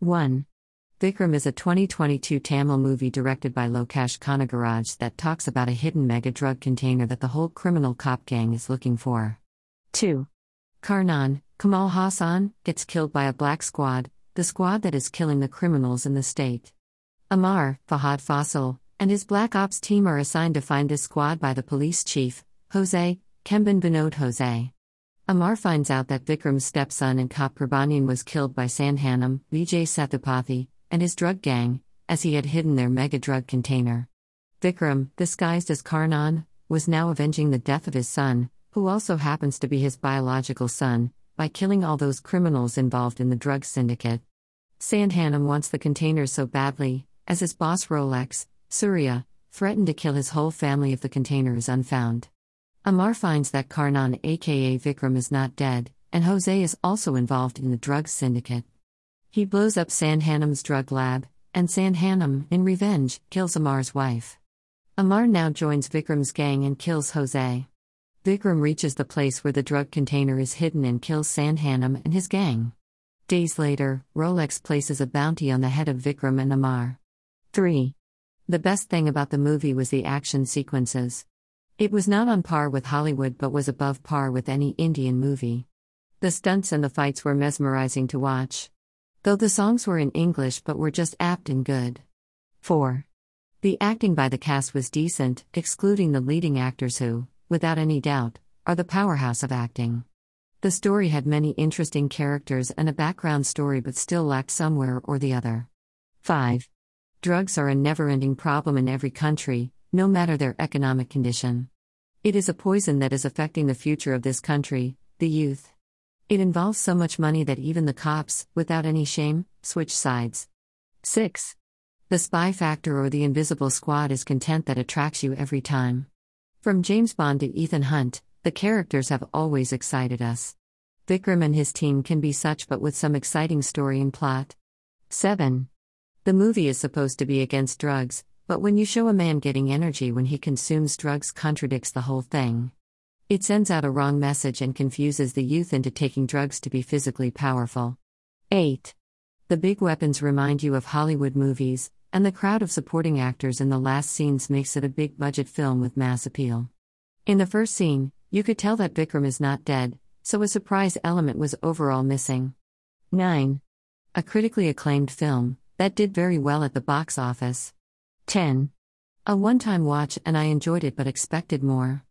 1. Vikram is a 2022 Tamil movie directed by Lokesh Kanagaraj that talks about a hidden mega drug container that the whole criminal cop gang is looking for. 2. Karnan, Kamal Haasan, gets killed by a black squad, the squad that is killing the criminals in the state. Amar, Fahadh Faasil, and his black ops team are assigned to find this squad by the police chief, Jose, Kemban Binod Jose. Amar finds out that Vikram's stepson and cop Prabhanjan was killed by Sandhanam, Vijay Sethupathi, and his drug gang, as he had hidden their mega drug container. Vikram, disguised as Karnan, was now avenging the death of his son, who also happens to be his biological son, by killing all those criminals involved in the drug syndicate. Sandhanam wants the container so badly, as his boss Rolex, Surya, threatened to kill his whole family if the container is unfound. Amar finds that Karnan aka Vikram is not dead, and Jose is also involved in the drug syndicate. He blows up Sandhanam's drug lab, and Sandhanam, in revenge, kills Amar's wife. Amar now joins Vikram's gang and kills Jose. Vikram reaches the place where the drug container is hidden and kills Sandhanam and his gang. Days later, Rolex places a bounty on the head of Vikram and Amar. 3. The best thing about the movie was the action sequences. It was not on par with Hollywood but was above par with any Indian movie. The stunts and the fights were mesmerizing to watch. Though the songs were in English but were just apt and good. 4. The acting by the cast was decent, excluding the leading actors who, without any doubt, are the powerhouse of acting. The story had many interesting characters and a background story but still lacked somewhere or the other. 5. Drugs are a never ending problem in every country, no matter their economic condition. It is a poison that is affecting the future of this country, the youth. It involves so much money that even the cops, without any shame, switch sides. 6. The spy factor or the invisible squad is content that attracts you every time. From James Bond to Ethan Hunt, the characters have always excited us. Vikram and his team can be such but with some exciting story and plot. 7. The movie is supposed to be against drugs, but when you show a man getting energy when he consumes drugs contradicts the whole thing. It sends out a wrong message and confuses the youth into taking drugs to be physically powerful. 8. The big weapons remind you of Hollywood movies, and the crowd of supporting actors in the last scenes makes it a big budget film with mass appeal. In the first scene, you could tell that Vikram is not dead, so a surprise element was overall missing. 9. A critically acclaimed film, that did very well at the box office. 10. A one time watch and I enjoyed it but expected more.